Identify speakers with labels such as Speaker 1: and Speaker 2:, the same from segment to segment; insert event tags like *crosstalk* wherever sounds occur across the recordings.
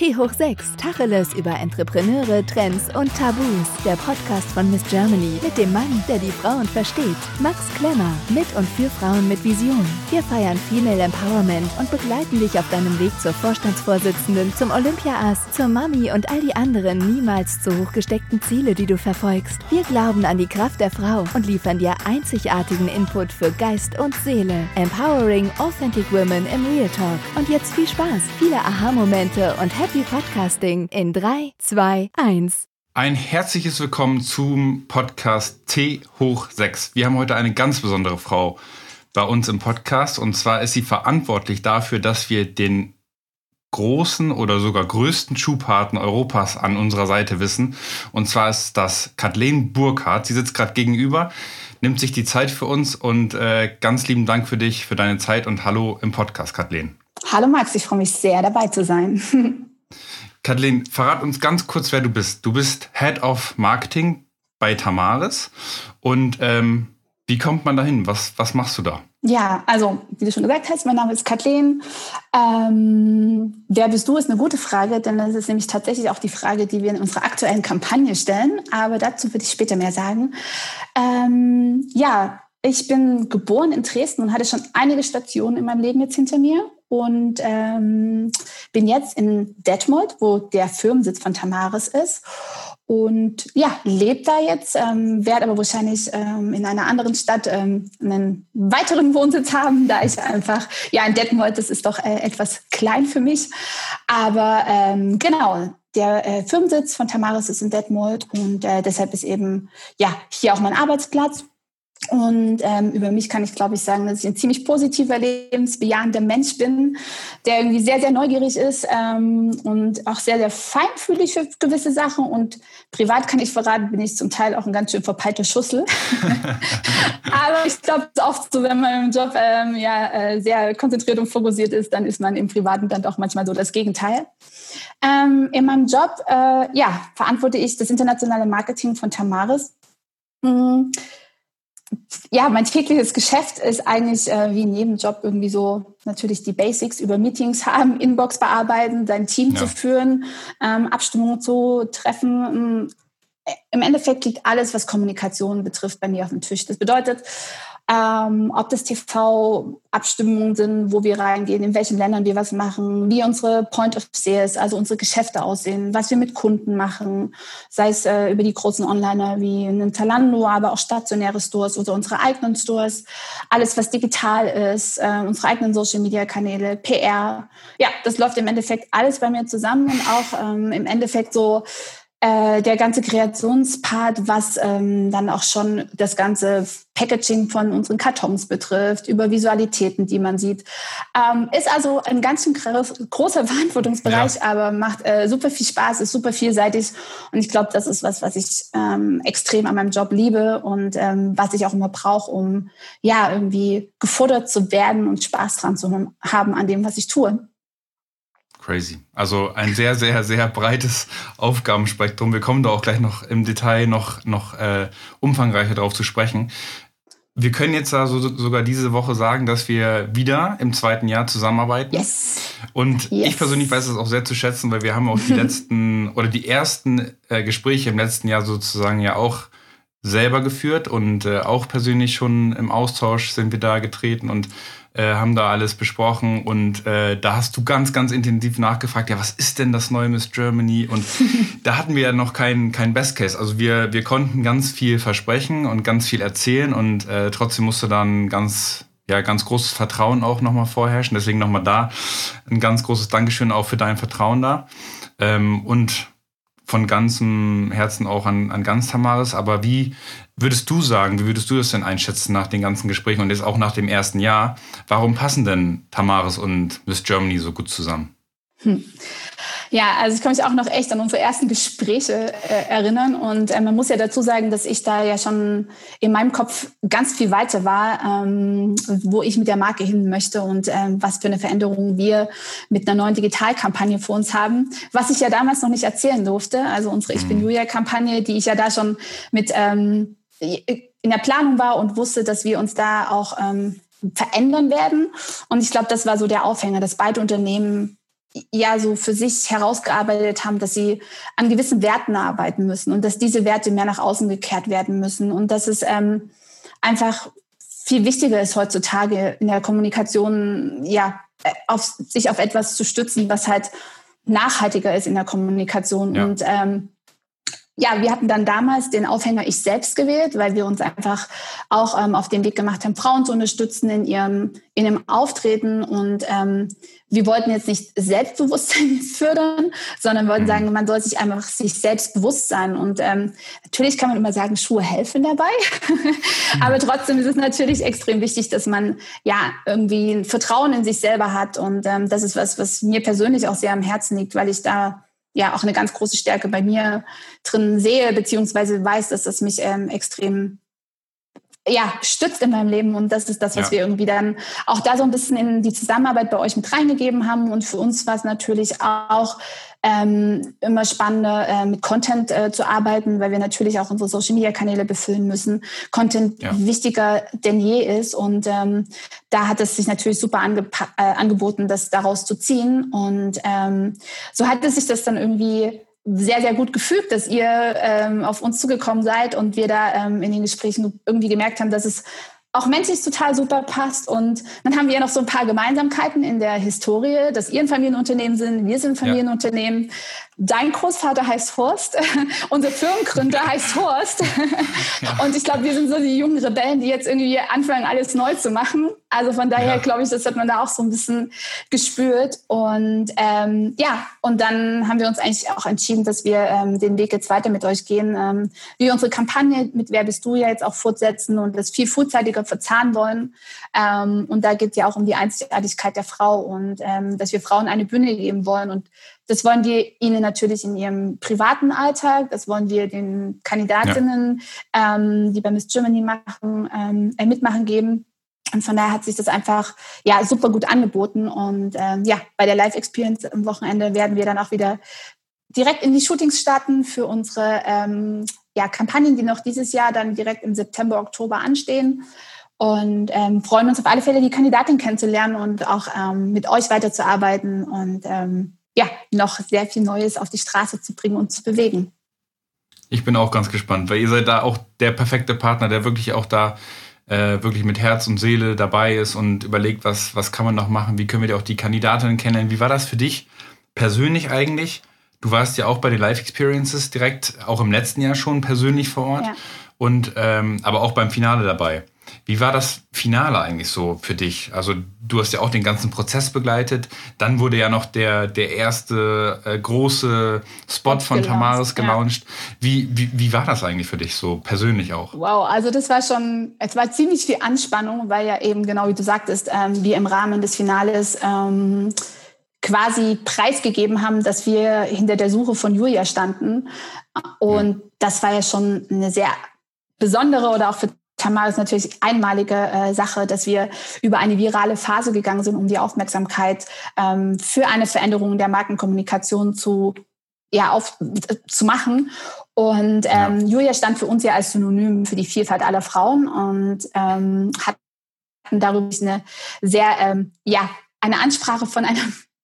Speaker 1: T hoch 6, Tacheles über Entrepreneure, Trends und Tabus. Der Podcast von Miss Germany mit dem Mann, der die Frauen versteht. Max Klemmer, mit und für Frauen mit Vision. Wir feiern Female Empowerment und begleiten dich auf deinem Weg zur Vorstandsvorsitzenden, zum Olympia-Ass, zur Mami und all die anderen niemals zu hoch gesteckten Ziele, die du verfolgst. Wir glauben an die Kraft der Frau und liefern dir einzigartigen Input für Geist und Seele. Empowering Authentic Women im Real Talk. Und jetzt viel Spaß, viele Aha-Momente und Happy Podcasting in 3, 2, 1.
Speaker 2: Ein herzliches Willkommen zum Podcast T hoch 6. Wir haben heute eine ganz besondere Frau bei uns im Podcast und zwar ist sie verantwortlich dafür, dass wir den großen oder sogar größten Schuhpartner Europas an unserer Seite wissen. Und zwar ist das Kathleen Burkhardt. Sie sitzt gerade gegenüber, nimmt sich die Zeit für uns und äh, ganz lieben Dank für dich, für deine Zeit und hallo im Podcast, Kathleen.
Speaker 3: Hallo Max, ich freue mich sehr dabei zu sein. *laughs*
Speaker 2: Kathleen, verrat uns ganz kurz, wer du bist. Du bist Head of Marketing bei Tamaris. Und ähm, wie kommt man dahin? Was, was machst du da?
Speaker 3: Ja, also wie du schon gesagt hast, mein Name ist Kathleen. Ähm, wer bist du, ist eine gute Frage, denn das ist nämlich tatsächlich auch die Frage, die wir in unserer aktuellen Kampagne stellen. Aber dazu würde ich später mehr sagen. Ähm, ja, ich bin geboren in Dresden und hatte schon einige Stationen in meinem Leben jetzt hinter mir und ähm, bin jetzt in Detmold, wo der Firmensitz von Tamaris ist. Und ja, lebe da jetzt, ähm, werde aber wahrscheinlich ähm, in einer anderen Stadt ähm, einen weiteren Wohnsitz haben, da ich einfach, ja, in Detmold, das ist doch äh, etwas klein für mich. Aber ähm, genau, der äh, Firmensitz von Tamaris ist in Detmold und äh, deshalb ist eben ja hier auch mein Arbeitsplatz. Und ähm, über mich kann ich, glaube ich, sagen, dass ich ein ziemlich positiver, lebensbejahender Mensch bin, der irgendwie sehr, sehr neugierig ist ähm, und auch sehr, sehr feinfühlig für gewisse Sachen. Und privat kann ich verraten, bin ich zum Teil auch ein ganz schön verpeilter Schussel. *laughs* Aber ich glaube, es ist oft so, wenn man im Job ähm, ja, äh, sehr konzentriert und fokussiert ist, dann ist man im Privaten dann doch manchmal so das Gegenteil. Ähm, in meinem Job äh, ja, verantworte ich das internationale Marketing von Tamaris. Mhm ja, mein tägliches Geschäft ist eigentlich äh, wie in jedem Job irgendwie so natürlich die Basics über Meetings haben, Inbox bearbeiten, sein Team ja. zu führen, ähm, Abstimmungen zu treffen. Ähm, Im Endeffekt liegt alles, was Kommunikation betrifft, bei mir auf dem Tisch. Das bedeutet, ähm, ob das TV-Abstimmungen sind, wo wir reingehen, in welchen Ländern wir was machen, wie unsere Point of Sales, also unsere Geschäfte aussehen, was wir mit Kunden machen, sei es äh, über die großen Onliner wie einen Zalando, aber auch stationäre Stores oder unsere eigenen Stores, alles, was digital ist, äh, unsere eigenen Social-Media-Kanäle, PR. Ja, das läuft im Endeffekt alles bei mir zusammen und auch ähm, im Endeffekt so äh, der ganze Kreationspart, was ähm, dann auch schon das ganze Packaging von unseren Kartons betrifft, über Visualitäten, die man sieht. Ähm, ist also ein ganz schön großer *laughs* Verantwortungsbereich, ja. aber macht äh, super viel Spaß, ist super vielseitig und ich glaube, das ist was, was ich ähm, extrem an meinem Job liebe und ähm, was ich auch immer brauche, um ja irgendwie gefordert zu werden und Spaß dran zu haben an dem, was ich tue.
Speaker 2: Crazy. Also ein sehr, sehr, sehr breites Aufgabenspektrum. Wir kommen da auch gleich noch im Detail noch, noch äh, umfangreicher drauf zu sprechen. Wir können jetzt also sogar diese Woche sagen, dass wir wieder im zweiten Jahr zusammenarbeiten.
Speaker 3: Yes.
Speaker 2: Und yes. ich persönlich weiß das auch sehr zu schätzen, weil wir haben auch die *laughs* letzten oder die ersten äh, Gespräche im letzten Jahr sozusagen ja auch selber geführt und äh, auch persönlich schon im Austausch sind wir da getreten und äh, haben da alles besprochen und äh, da hast du ganz, ganz intensiv nachgefragt, ja, was ist denn das neue Miss Germany? Und *laughs* da hatten wir ja noch keinen kein Best Case. Also wir, wir konnten ganz viel versprechen und ganz viel erzählen und äh, trotzdem musste dann ganz ja, ganz großes Vertrauen auch nochmal vorherrschen. Deswegen nochmal da ein ganz großes Dankeschön auch für dein Vertrauen da. Ähm, und von ganzem Herzen auch an, an ganz Tamaris. Aber wie würdest du sagen, wie würdest du das denn einschätzen nach den ganzen Gesprächen und jetzt auch nach dem ersten Jahr? Warum passen denn Tamaris und Miss Germany so gut zusammen? Hm.
Speaker 3: Ja, also ich kann mich auch noch echt an unsere ersten Gespräche äh, erinnern. Und äh, man muss ja dazu sagen, dass ich da ja schon in meinem Kopf ganz viel weiter war, ähm, wo ich mit der Marke hin möchte und ähm, was für eine Veränderung wir mit einer neuen Digitalkampagne vor uns haben, was ich ja damals noch nicht erzählen durfte. Also unsere Ich bin mhm. Julia-Kampagne, die ich ja da schon mit ähm, in der Planung war und wusste, dass wir uns da auch ähm, verändern werden. Und ich glaube, das war so der Aufhänger, dass beide Unternehmen ja so für sich herausgearbeitet haben, dass sie an gewissen Werten arbeiten müssen und dass diese Werte mehr nach außen gekehrt werden müssen und dass es ähm, einfach viel wichtiger ist heutzutage in der Kommunikation, ja, auf, sich auf etwas zu stützen, was halt nachhaltiger ist in der Kommunikation. Ja. Und ähm, ja, wir hatten dann damals den Aufhänger Ich selbst gewählt, weil wir uns einfach auch ähm, auf den Weg gemacht haben, Frauen zu unterstützen in ihrem, in ihrem Auftreten. Und ähm, wir wollten jetzt nicht Selbstbewusstsein *laughs* fördern, sondern wollten mhm. sagen, man soll sich einfach sich selbst bewusst sein. Und ähm, natürlich kann man immer sagen, Schuhe helfen dabei. *laughs* Mhm. Aber trotzdem ist es natürlich extrem wichtig, dass man ja irgendwie ein Vertrauen in sich selber hat. Und ähm, das ist was, was mir persönlich auch sehr am Herzen liegt, weil ich da ja auch eine ganz große Stärke bei mir drin sehe, beziehungsweise weiß, dass das mich ähm, extrem ja, stützt in meinem Leben. Und das ist das, was ja. wir irgendwie dann auch da so ein bisschen in die Zusammenarbeit bei euch mit reingegeben haben. Und für uns war es natürlich auch ähm, immer spannender, äh, mit Content äh, zu arbeiten, weil wir natürlich auch unsere Social Media Kanäle befüllen müssen. Content ja. wichtiger denn je ist. Und ähm, da hat es sich natürlich super ange äh, angeboten, das daraus zu ziehen. Und ähm, so hat es sich das dann irgendwie sehr, sehr gut gefügt, dass ihr ähm, auf uns zugekommen seid und wir da ähm, in den Gesprächen irgendwie gemerkt haben, dass es auch menschlich total super passt. Und dann haben wir ja noch so ein paar Gemeinsamkeiten in der Historie, dass ihr ein Familienunternehmen sind, wir sind ein Familienunternehmen. Ja. Dein Großvater heißt Horst, *laughs* unser Firmengründer heißt Horst. *laughs* Ja. Und ich glaube, wir sind so die jungen Rebellen, die jetzt irgendwie anfangen, alles neu zu machen. Also von daher ja. glaube ich, das hat man da auch so ein bisschen gespürt. Und ähm, ja, und dann haben wir uns eigentlich auch entschieden, dass wir ähm, den Weg jetzt weiter mit euch gehen, ähm, wie unsere Kampagne mit Wer bist du ja jetzt auch fortsetzen und das viel frühzeitiger verzahnen wollen. Ähm, und da geht es ja auch um die Einzigartigkeit der Frau und ähm, dass wir Frauen eine Bühne geben wollen. Und das wollen wir ihnen natürlich in ihrem privaten Alltag, das wollen wir den Kandidatinnen, ja. ähm, die bei Miss Germany machen, ähm, äh, mitmachen geben. Und von daher hat sich das einfach ja super gut angeboten. Und ähm, ja, bei der Live Experience am Wochenende werden wir dann auch wieder direkt in die Shootings starten für unsere ähm, ja, Kampagnen, die noch dieses Jahr dann direkt im September, Oktober anstehen. Und ähm, freuen uns auf alle Fälle, die Kandidatin kennenzulernen und auch ähm, mit euch weiterzuarbeiten und ähm, ja, noch sehr viel Neues auf die Straße zu bringen und zu bewegen.
Speaker 2: Ich bin auch ganz gespannt, weil ihr seid da auch der perfekte Partner, der wirklich auch da äh, wirklich mit Herz und Seele dabei ist und überlegt, was, was kann man noch machen, wie können wir auch die Kandidatinnen kennen. Wie war das für dich persönlich eigentlich? Du warst ja auch bei den Live Experiences direkt, auch im letzten Jahr schon persönlich vor Ort ja. und ähm, aber auch beim Finale dabei. Wie war das Finale eigentlich so für dich? Also du hast ja auch den ganzen Prozess begleitet. Dann wurde ja noch der, der erste äh, große Spot von Tamaris gelauncht. Ja. Wie, wie, wie war das eigentlich für dich so persönlich auch?
Speaker 3: Wow, also das war schon, es war ziemlich viel Anspannung, weil ja eben genau wie du sagtest, ähm, wir im Rahmen des Finales ähm, quasi preisgegeben haben, dass wir hinter der Suche von Julia standen. Und das war ja schon eine sehr besondere oder auch für Tamar ist natürlich einmalige äh, Sache, dass wir über eine virale Phase gegangen sind, um die Aufmerksamkeit ähm, für eine Veränderung der Markenkommunikation zu ja, auf, äh, zu machen. Und ähm, ja. Julia stand für uns ja als Synonym für die Vielfalt aller Frauen und ähm, hatten darüber eine sehr, ähm, ja, eine Ansprache von einer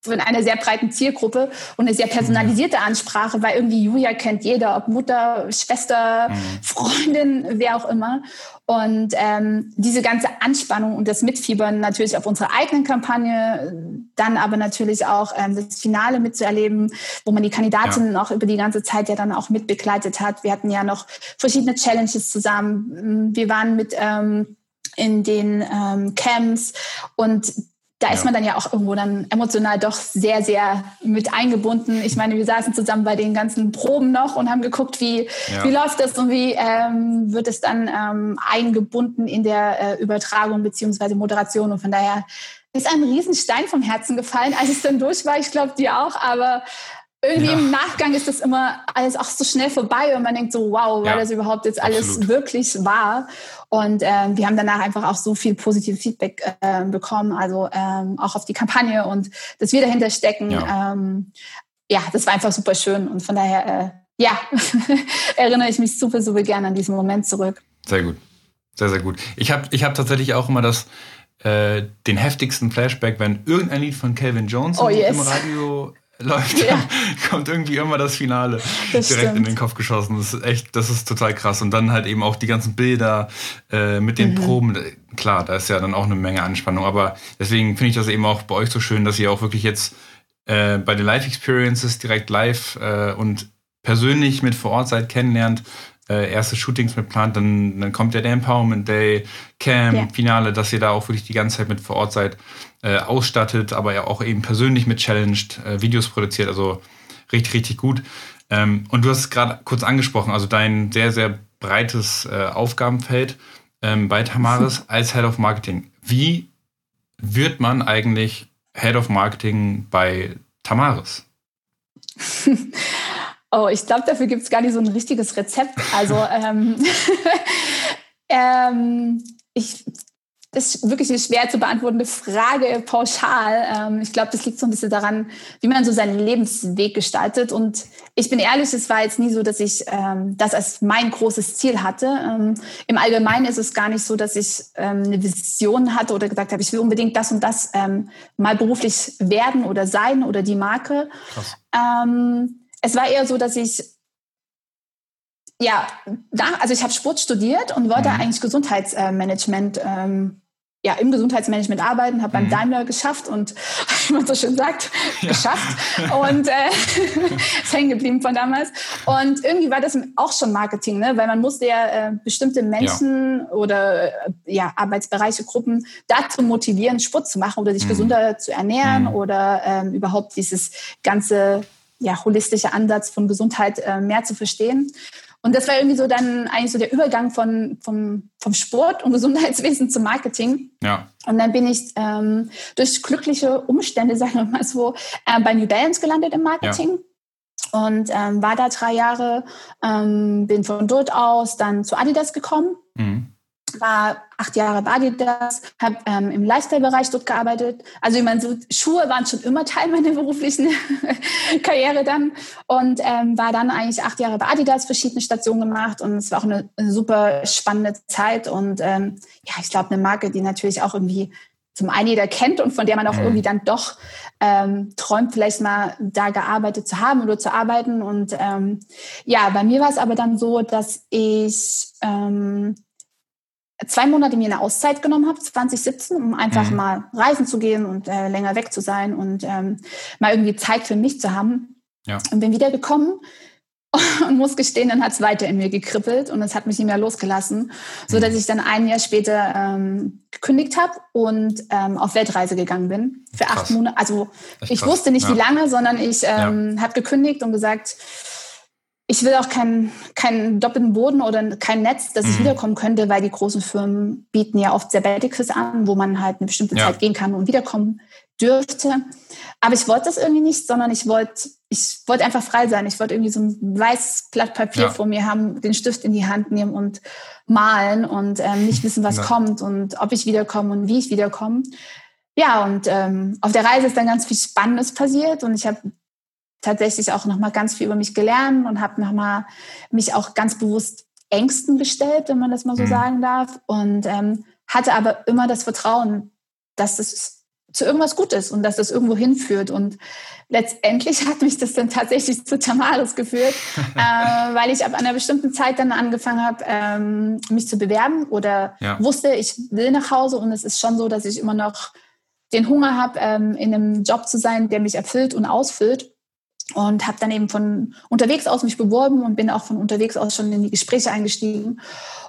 Speaker 3: von einer sehr breiten Zielgruppe und eine sehr personalisierte Ansprache, weil irgendwie Julia kennt jeder, ob Mutter, Schwester, mhm. Freundin, wer auch immer. Und ähm, diese ganze Anspannung und das Mitfiebern natürlich auf unsere eigenen Kampagne, dann aber natürlich auch ähm, das Finale mitzuerleben, wo man die Kandidatinnen ja. auch über die ganze Zeit ja dann auch mitbegleitet hat. Wir hatten ja noch verschiedene Challenges zusammen. Wir waren mit ähm, in den ähm, Camps und da ist man dann ja auch irgendwo dann emotional doch sehr, sehr mit eingebunden. Ich meine, wir saßen zusammen bei den ganzen Proben noch und haben geguckt, wie, ja. wie läuft das und wie ähm, wird es dann ähm, eingebunden in der äh, Übertragung beziehungsweise Moderation. Und von daher ist ein Riesenstein vom Herzen gefallen, als es dann durch war. Ich glaube, dir auch, aber irgendwie ja. im Nachgang ist das immer alles auch so schnell vorbei und man denkt so, wow, war ja, das überhaupt jetzt alles absolut. wirklich wahr? Und ähm, wir haben danach einfach auch so viel positives Feedback äh, bekommen, also ähm, auch auf die Kampagne und dass wir dahinter stecken. Ja, ähm, ja das war einfach super schön und von daher, äh, ja, *laughs* erinnere ich mich super, super gerne an diesen Moment zurück.
Speaker 2: Sehr gut, sehr, sehr gut. Ich habe ich hab tatsächlich auch immer das äh, den heftigsten Flashback, wenn irgendein Lied von Calvin Jones
Speaker 3: oh, yes.
Speaker 2: im Radio läuft, ja. *laughs* kommt irgendwie immer das Finale das direkt stimmt. in den Kopf geschossen. Das ist echt, das ist total krass. Und dann halt eben auch die ganzen Bilder äh, mit den mhm. Proben. Klar, da ist ja dann auch eine Menge Anspannung. Aber deswegen finde ich das eben auch bei euch so schön, dass ihr auch wirklich jetzt äh, bei den Live Experiences direkt live äh, und persönlich mit vor Ort seid, kennenlernt äh, erste Shootings mit plant, dann, dann kommt ja der Empowerment Day, Camp, ja. Finale, dass ihr da auch wirklich die ganze Zeit mit vor Ort seid, äh, ausstattet, aber ja auch eben persönlich mit challenged, äh, Videos produziert, also richtig, richtig gut. Ähm, und du hast es gerade kurz angesprochen, also dein sehr, sehr breites äh, Aufgabenfeld ähm, bei Tamaris *laughs* als Head of Marketing. Wie wird man eigentlich Head of Marketing bei Tamaris? *laughs*
Speaker 3: Oh, ich glaube, dafür gibt es gar nicht so ein richtiges Rezept. Also *laughs* ähm, *laughs* ähm, ich, das ist wirklich eine schwer zu beantwortende Frage pauschal. Ähm, ich glaube, das liegt so ein bisschen daran, wie man so seinen Lebensweg gestaltet. Und ich bin ehrlich, es war jetzt nie so, dass ich ähm, das als mein großes Ziel hatte. Ähm, Im Allgemeinen ist es gar nicht so, dass ich ähm, eine Vision hatte oder gesagt habe, ich will unbedingt das und das ähm, mal beruflich werden oder sein oder die Marke. Krass. Es war eher so, dass ich ja, da, also ich habe Sport studiert und wollte mhm. eigentlich Gesundheitsmanagement, ähm, ja, im Gesundheitsmanagement arbeiten, habe mhm. beim Daimler geschafft und, *laughs* wie man so schön sagt, ja. geschafft *laughs* und äh, ist *laughs* hängen geblieben von damals. Und irgendwie war das auch schon Marketing, ne? weil man musste ja äh, bestimmte Menschen ja. oder äh, ja, Arbeitsbereiche, Gruppen dazu motivieren, Sport zu machen oder sich mhm. gesünder zu ernähren mhm. oder ähm, überhaupt dieses ganze ja, holistische Ansatz von Gesundheit äh, mehr zu verstehen. Und das war irgendwie so dann eigentlich so der Übergang von, vom, vom Sport und Gesundheitswesen zum Marketing.
Speaker 2: Ja.
Speaker 3: Und dann bin ich ähm, durch glückliche Umstände, *laughs* sagen wir mal so, äh, bei New Balance gelandet im Marketing. Ja und ähm, war da drei Jahre, ähm, bin von dort aus dann zu Adidas gekommen. Mhm war acht Jahre bei Adidas, habe ähm, im Lifestyle-Bereich dort gearbeitet. Also ich meine, so Schuhe waren schon immer Teil meiner *laughs* beruflichen Karriere dann und ähm, war dann eigentlich acht Jahre bei Adidas, verschiedene Stationen gemacht und es war auch eine, eine super spannende Zeit und ähm, ja, ich glaube eine Marke, die natürlich auch irgendwie zum einen jeder kennt und von der man auch mhm. irgendwie dann doch ähm, träumt, vielleicht mal da gearbeitet zu haben oder zu arbeiten. Und ähm, ja, bei mir war es aber dann so, dass ich ähm, zwei Monate mir eine Auszeit genommen habe, 2017, um einfach mhm. mal reisen zu gehen und äh, länger weg zu sein und ähm, mal irgendwie Zeit für mich zu haben. Ja. Und bin wiedergekommen *laughs* und muss gestehen, dann hat es weiter in mir gekribbelt und es hat mich nicht mehr losgelassen, so dass mhm. ich dann ein Jahr später ähm, gekündigt habe und ähm, auf Weltreise gegangen bin für krass. acht Monate. Also ich krass. wusste nicht, ja. wie lange, sondern ich ähm, ja. habe gekündigt und gesagt, ich will auch keinen keinen doppelten Boden oder kein Netz, dass ich mhm. wiederkommen könnte, weil die großen Firmen bieten ja oft Sabbaticals an, wo man halt eine bestimmte ja. Zeit gehen kann und wiederkommen dürfte. Aber ich wollte das irgendwie nicht, sondern ich wollte ich wollte einfach frei sein. Ich wollte irgendwie so ein weißes Blatt Papier ja. vor mir haben, den Stift in die Hand nehmen und malen und ähm, nicht wissen, was ja. kommt und ob ich wiederkomme und wie ich wiederkomme. Ja, und ähm, auf der Reise ist dann ganz viel Spannendes passiert und ich habe tatsächlich auch nochmal ganz viel über mich gelernt und habe nochmal mich auch ganz bewusst Ängsten gestellt, wenn man das mal so mhm. sagen darf. Und ähm, hatte aber immer das Vertrauen, dass es zu irgendwas gut ist und dass das irgendwo hinführt. Und letztendlich *laughs* hat mich das dann tatsächlich zu Tamaris geführt, *laughs* äh, weil ich ab einer bestimmten Zeit dann angefangen habe, ähm, mich zu bewerben oder ja. wusste, ich will nach Hause. Und es ist schon so, dass ich immer noch den Hunger habe, ähm, in einem Job zu sein, der mich erfüllt und ausfüllt und habe dann eben von unterwegs aus mich beworben und bin auch von unterwegs aus schon in die Gespräche eingestiegen.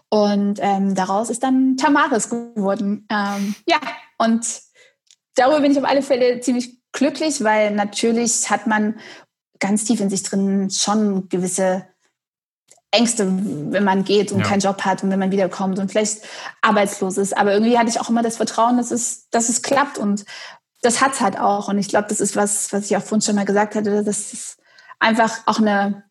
Speaker 3: Und ähm, daraus ist dann Tamaris geworden. Ähm, ja, und darüber bin ich auf alle Fälle ziemlich glücklich, weil natürlich hat man ganz tief in sich drin schon gewisse Ängste, wenn man geht und ja. keinen Job hat und wenn man wiederkommt und vielleicht arbeitslos ist. Aber irgendwie hatte ich auch immer das Vertrauen, dass es, dass es klappt. Und das hat's halt auch. Und ich glaube, das ist was, was ich auch vorhin schon mal gesagt hatte, das ist einfach auch eine,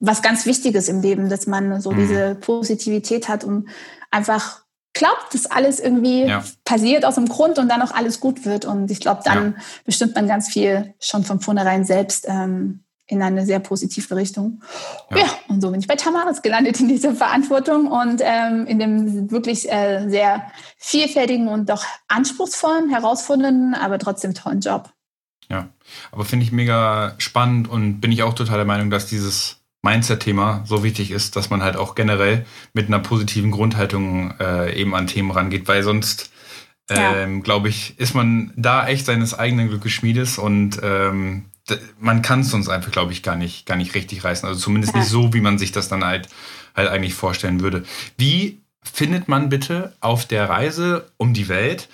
Speaker 3: was ganz Wichtiges im Leben, dass man so mhm. diese Positivität hat und einfach glaubt, dass alles irgendwie ja. passiert aus dem Grund und dann auch alles gut wird. Und ich glaube, dann ja. bestimmt man ganz viel schon von vornherein selbst ähm, in eine sehr positive Richtung. Ja, ja und so bin ich bei Tamaris gelandet in dieser Verantwortung und ähm, in dem wirklich äh, sehr vielfältigen und doch anspruchsvollen, herausfordernden, aber trotzdem tollen Job.
Speaker 2: Ja, aber finde ich mega spannend und bin ich auch total der Meinung, dass dieses Mindset-Thema so wichtig ist, dass man halt auch generell mit einer positiven Grundhaltung äh, eben an Themen rangeht, weil sonst, ähm, ja. glaube ich, ist man da echt seines eigenen Glückes Schmiedes und ähm, man kann es uns einfach, glaube ich, gar nicht, gar nicht richtig reißen. Also zumindest nicht so, wie man sich das dann halt, halt eigentlich vorstellen würde. Wie findet man bitte auf der Reise um die Welt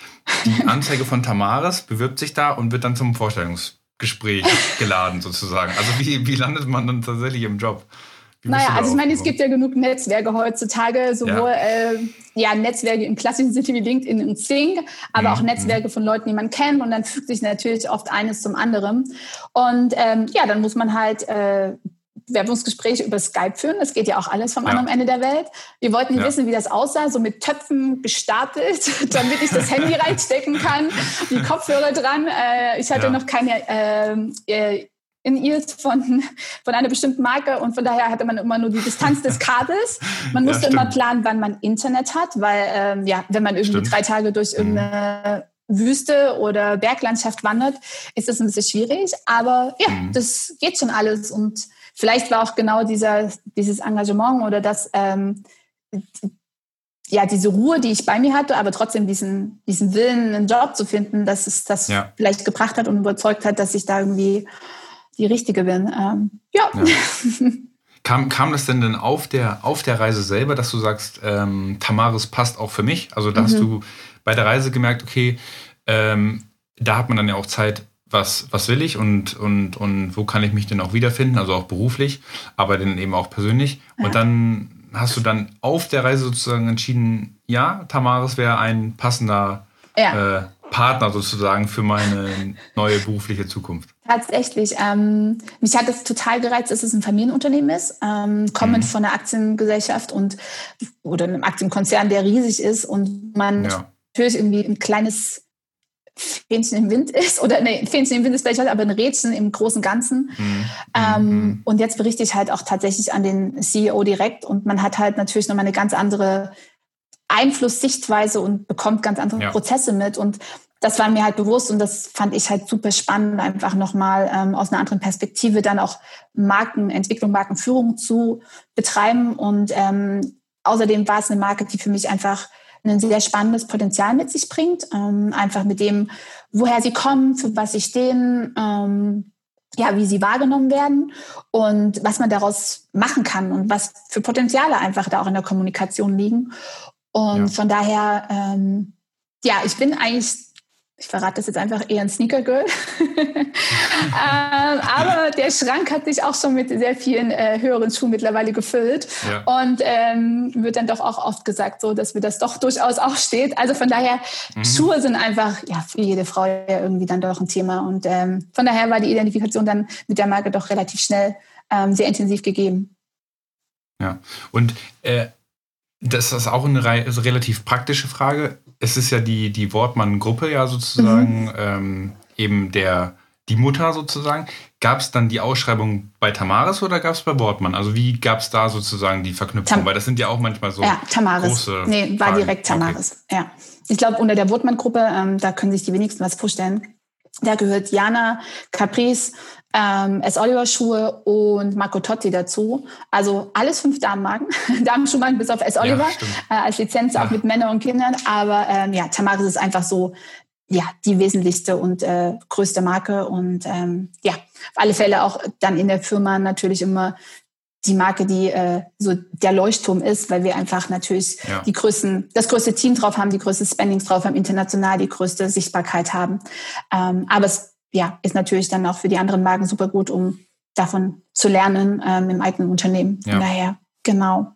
Speaker 2: die *laughs* Anzeige von Tamaris, bewirbt sich da und wird dann zum Vorstellungsgespräch geladen sozusagen? Also wie, wie landet man dann tatsächlich im Job?
Speaker 3: Naja, also ich meine, es gibt ja genug Netzwerke heutzutage, sowohl ja. Äh, ja Netzwerke im klassischen Sinne wie LinkedIn und Xing, aber mhm. auch Netzwerke von Leuten, die man kennt und dann fügt sich natürlich oft eines zum anderen. Und ähm, ja, dann muss man halt äh, Werbungsgespräche über Skype führen. Das geht ja auch alles vom ja. anderen Ende der Welt. Wir wollten ja. wissen, wie das aussah, so mit Töpfen gestapelt, *laughs* damit ich das Handy reinstecken kann, die Kopfhörer dran. Äh, ich hatte ja. noch keine ähm, äh, in-Ears von, von einer bestimmten Marke und von daher hatte man immer nur die Distanz des *laughs* Kabels. Man musste immer planen, wann man Internet hat, weil ähm, ja, wenn man irgendwie stimmt. drei Tage durch mhm. irgendeine Wüste oder Berglandschaft wandert, ist das ein bisschen schwierig. Aber ja, mhm. das geht schon alles und vielleicht war auch genau dieser, dieses Engagement oder das, ähm, ja, diese Ruhe, die ich bei mir hatte, aber trotzdem diesen, diesen Willen, einen Job zu finden, dass es das ja. vielleicht gebracht hat und überzeugt hat, dass ich da irgendwie die Richtige bin. Ähm, ja. ja. *laughs*
Speaker 2: Kam, kam das denn denn auf der, auf der Reise selber, dass du sagst, ähm, Tamaris passt auch für mich? Also da mhm. hast du bei der Reise gemerkt, okay, ähm, da hat man dann ja auch Zeit, was, was will ich und, und, und wo kann ich mich denn auch wiederfinden, also auch beruflich, aber dann eben auch persönlich. Ja. Und dann hast du dann auf der Reise sozusagen entschieden, ja, Tamaris wäre ein passender ja. äh, Partner sozusagen für meine neue berufliche Zukunft.
Speaker 3: Tatsächlich. Ähm, mich hat es total gereizt, dass es ein Familienunternehmen ist, ähm, kommend mhm. von einer Aktiengesellschaft und oder einem Aktienkonzern, der riesig ist und man ja. natürlich irgendwie ein kleines Fähnchen im Wind ist, oder nee, Fähnchen im Wind ist vielleicht aber ein Rädchen im großen Ganzen. Mhm. Ähm, mhm. und jetzt berichte ich halt auch tatsächlich an den CEO direkt und man hat halt natürlich nochmal eine ganz andere Einflusssichtweise und bekommt ganz andere ja. Prozesse mit. Und das war mir halt bewusst und das fand ich halt super spannend, einfach nochmal ähm, aus einer anderen Perspektive dann auch Markenentwicklung, Markenführung zu betreiben. Und ähm, außerdem war es eine Marke, die für mich einfach ein sehr spannendes Potenzial mit sich bringt. Ähm, einfach mit dem, woher sie kommen, für was sie stehen, ähm, ja, wie sie wahrgenommen werden und was man daraus machen kann und was für Potenziale einfach da auch in der Kommunikation liegen. Und ja. von daher, ähm, ja, ich bin eigentlich ich verrate das jetzt einfach eher ein Sneaker Girl. *laughs* *laughs* ähm, aber der Schrank hat sich auch schon mit sehr vielen äh, höheren Schuhen mittlerweile gefüllt. Ja. Und ähm, wird dann doch auch oft gesagt, so, dass mir das doch durchaus auch steht. Also von daher, mhm. Schuhe sind einfach ja für jede Frau ja irgendwie dann doch ein Thema. Und ähm, von daher war die Identifikation dann mit der Marke doch relativ schnell ähm, sehr intensiv gegeben.
Speaker 2: Ja, und äh, das ist auch eine relativ praktische Frage es ist ja die, die Wortmann-Gruppe ja sozusagen, mhm. ähm, eben der, die Mutter sozusagen. Gab es dann die Ausschreibung bei Tamaris oder gab es bei Wortmann? Also wie gab es da sozusagen die Verknüpfung? Tam Weil das sind ja auch manchmal so
Speaker 3: ja, Tamaris. große Nee, war Fragen. direkt Tamaris, okay. ja. Ich glaube, unter der Wortmann-Gruppe, ähm, da können sich die wenigsten was vorstellen. Da gehört Jana, Caprice, ähm, S. Oliver Schuhe und Marco Totti dazu. Also alles fünf Damenmarken. *laughs* Damenschuhmarken bis auf S. Oliver ja, äh, als Lizenz ja. auch mit Männern und Kindern. Aber ähm, ja, Tamaris ist einfach so ja die wesentlichste und äh, größte Marke und ähm, ja auf alle Fälle auch dann in der Firma natürlich immer die Marke, die äh, so der Leuchtturm ist, weil wir einfach natürlich ja. die größten, das größte Team drauf haben, die größte Spendings drauf haben, international die größte Sichtbarkeit haben. Ähm, aber es ja, ist natürlich dann auch für die anderen Marken super gut, um davon zu lernen ähm, im eigenen Unternehmen. Ja. Von daher, genau.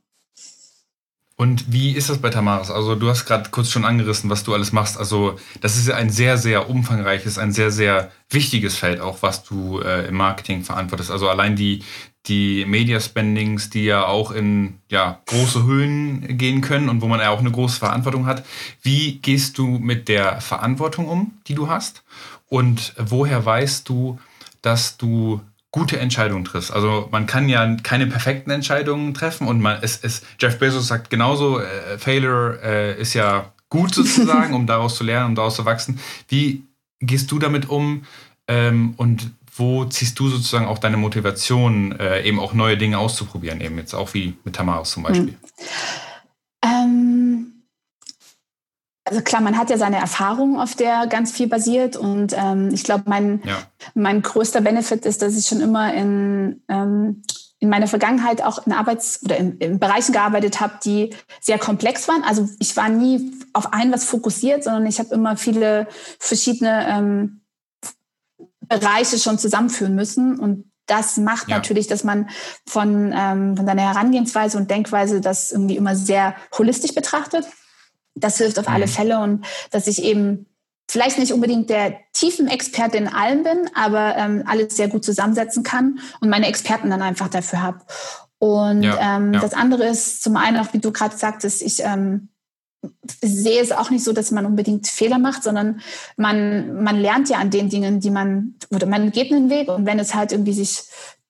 Speaker 2: Und wie ist das bei Tamaris? Also du hast gerade kurz schon angerissen, was du alles machst. Also das ist ja ein sehr, sehr umfangreiches, ein sehr, sehr wichtiges Feld auch, was du äh, im Marketing verantwortest. Also allein die, die Media Spendings, die ja auch in ja, große Höhen gehen können und wo man ja auch eine große Verantwortung hat. Wie gehst du mit der Verantwortung um, die du hast? Und woher weißt du, dass du gute Entscheidungen triffst. Also man kann ja keine perfekten Entscheidungen treffen und man es, es Jeff Bezos sagt genauso, äh, Failure äh, ist ja gut *laughs* sozusagen, um daraus zu lernen, um daraus zu wachsen. Wie gehst du damit um ähm, und wo ziehst du sozusagen auch deine Motivation, äh, eben auch neue Dinge auszuprobieren, eben jetzt auch wie mit Tamaris zum Beispiel? Hm.
Speaker 3: Ähm also klar, man hat ja seine Erfahrungen, auf der ganz viel basiert. Und ähm, ich glaube, mein, ja. mein größter Benefit ist, dass ich schon immer in, ähm, in meiner Vergangenheit auch in Arbeits- oder in, in Bereichen gearbeitet habe, die sehr komplex waren. Also ich war nie auf ein was fokussiert, sondern ich habe immer viele verschiedene ähm, Bereiche schon zusammenführen müssen. Und das macht ja. natürlich, dass man von, ähm, von seiner Herangehensweise und Denkweise das irgendwie immer sehr holistisch betrachtet. Das hilft auf mhm. alle Fälle und dass ich eben vielleicht nicht unbedingt der tiefen Experte in allem bin, aber ähm, alles sehr gut zusammensetzen kann und meine Experten dann einfach dafür habe. Und ja, ähm, ja. das andere ist zum einen auch, wie du gerade sagtest, ich ähm, sehe es auch nicht so, dass man unbedingt Fehler macht, sondern man, man lernt ja an den Dingen, die man, oder man geht einen Weg und wenn es halt irgendwie sich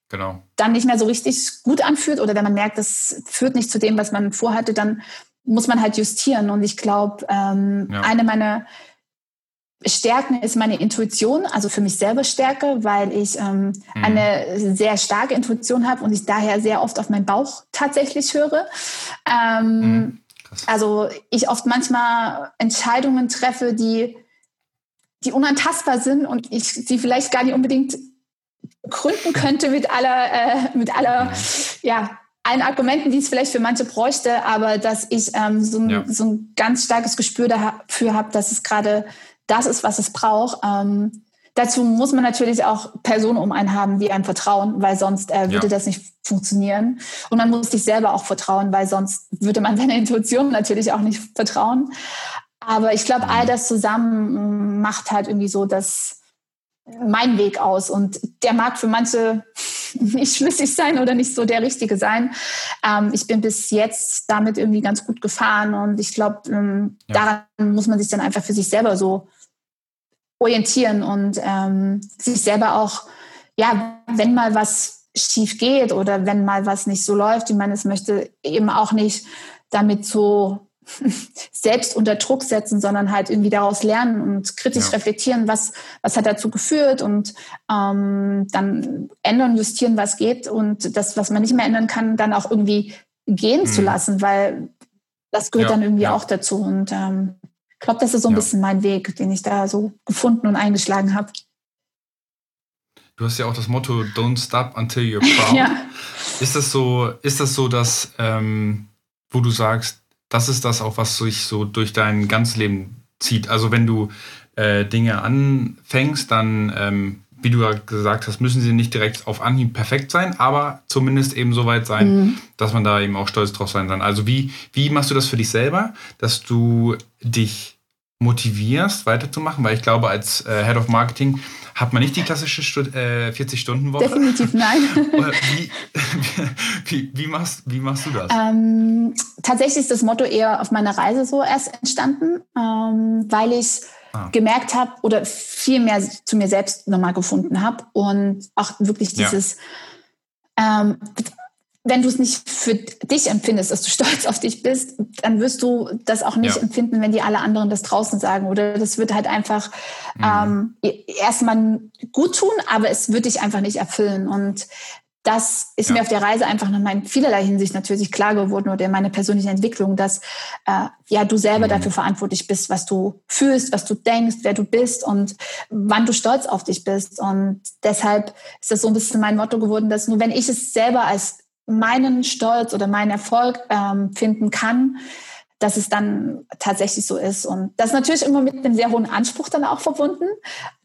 Speaker 3: genau. dann nicht mehr so richtig gut anfühlt oder wenn man merkt, das führt nicht zu dem, was man vorhatte, dann muss man halt justieren. Und ich glaube, ähm, ja. eine meiner Stärken ist meine Intuition, also für mich selber Stärke, weil ich ähm, mhm. eine sehr starke Intuition habe und ich daher sehr oft auf meinen Bauch tatsächlich höre. Ähm, mhm. Also ich oft manchmal Entscheidungen treffe, die, die unantastbar sind und ich sie vielleicht gar nicht unbedingt gründen könnte mit aller, äh, mit aller, ja, allen Argumenten, die es vielleicht für manche bräuchte, aber dass ich ähm, so, ein, ja. so ein ganz starkes Gespür dafür habe, dass es gerade das ist, was es braucht. Ähm, dazu muss man natürlich auch Personen um einen haben, die einem vertrauen, weil sonst äh, würde ja. das nicht funktionieren. Und man muss sich selber auch vertrauen, weil sonst würde man *laughs* seiner Intuition natürlich auch nicht vertrauen. Aber ich glaube, all das zusammen macht halt irgendwie so das mein Weg aus. Und der mag für manche *laughs* nicht schlüssig sein oder nicht so der richtige sein. Ähm, ich bin bis jetzt damit irgendwie ganz gut gefahren und ich glaube, ähm, ja. daran muss man sich dann einfach für sich selber so orientieren und ähm, sich selber auch, ja, wenn mal was schief geht oder wenn mal was nicht so läuft, wie man es möchte, eben auch nicht damit so *laughs* selbst unter Druck setzen, sondern halt irgendwie daraus lernen und kritisch ja. reflektieren, was, was hat dazu geführt und ähm, dann ändern, justieren, was geht und das, was man nicht mehr ändern kann, dann auch irgendwie gehen mhm. zu lassen, weil das gehört ja, dann irgendwie ja. auch dazu. Und ähm, ich glaube, das ist so ein bisschen mein Weg, den ich da so gefunden und eingeschlagen habe.
Speaker 2: Du hast ja auch das Motto Don't stop until you're *laughs* proud. ja. Ist das so, ist das so, dass ähm, wo du sagst, das ist das auch, was sich so durch dein ganzes Leben zieht. Also wenn du äh, Dinge anfängst, dann, ähm, wie du ja gesagt hast, müssen sie nicht direkt auf Anhieb perfekt sein, aber zumindest eben so weit sein, mhm. dass man da eben auch stolz drauf sein kann. Also wie, wie machst du das für dich selber, dass du dich motivierst, weiterzumachen? Weil ich glaube, als äh, Head of Marketing hat man nicht die klassische äh, 40-Stunden-Woche?
Speaker 3: Definitiv nein. *laughs*
Speaker 2: wie, *laughs* wie, wie, machst, wie machst du das?
Speaker 3: Ähm, tatsächlich ist das Motto eher auf meiner Reise so erst entstanden, ähm, weil ich ah. gemerkt habe oder viel mehr zu mir selbst nochmal gefunden habe und auch wirklich dieses ja. ähm, wenn du es nicht für dich empfindest, dass du stolz auf dich bist, dann wirst du das auch nicht ja. empfinden, wenn die alle anderen das draußen sagen. Oder das wird halt einfach mhm. ähm, erstmal gut tun, aber es wird dich einfach nicht erfüllen. Und das ist ja. mir auf der Reise einfach nochmal in vielerlei Hinsicht natürlich klar geworden oder in meiner persönlichen Entwicklung, dass äh, ja du selber mhm. dafür verantwortlich bist, was du fühlst, was du denkst, wer du bist und wann du stolz auf dich bist. Und deshalb ist das so ein bisschen mein Motto geworden, dass nur wenn ich es selber als meinen Stolz oder meinen Erfolg ähm, finden kann, dass es dann tatsächlich so ist. Und das ist natürlich immer mit einem sehr hohen Anspruch dann auch verbunden.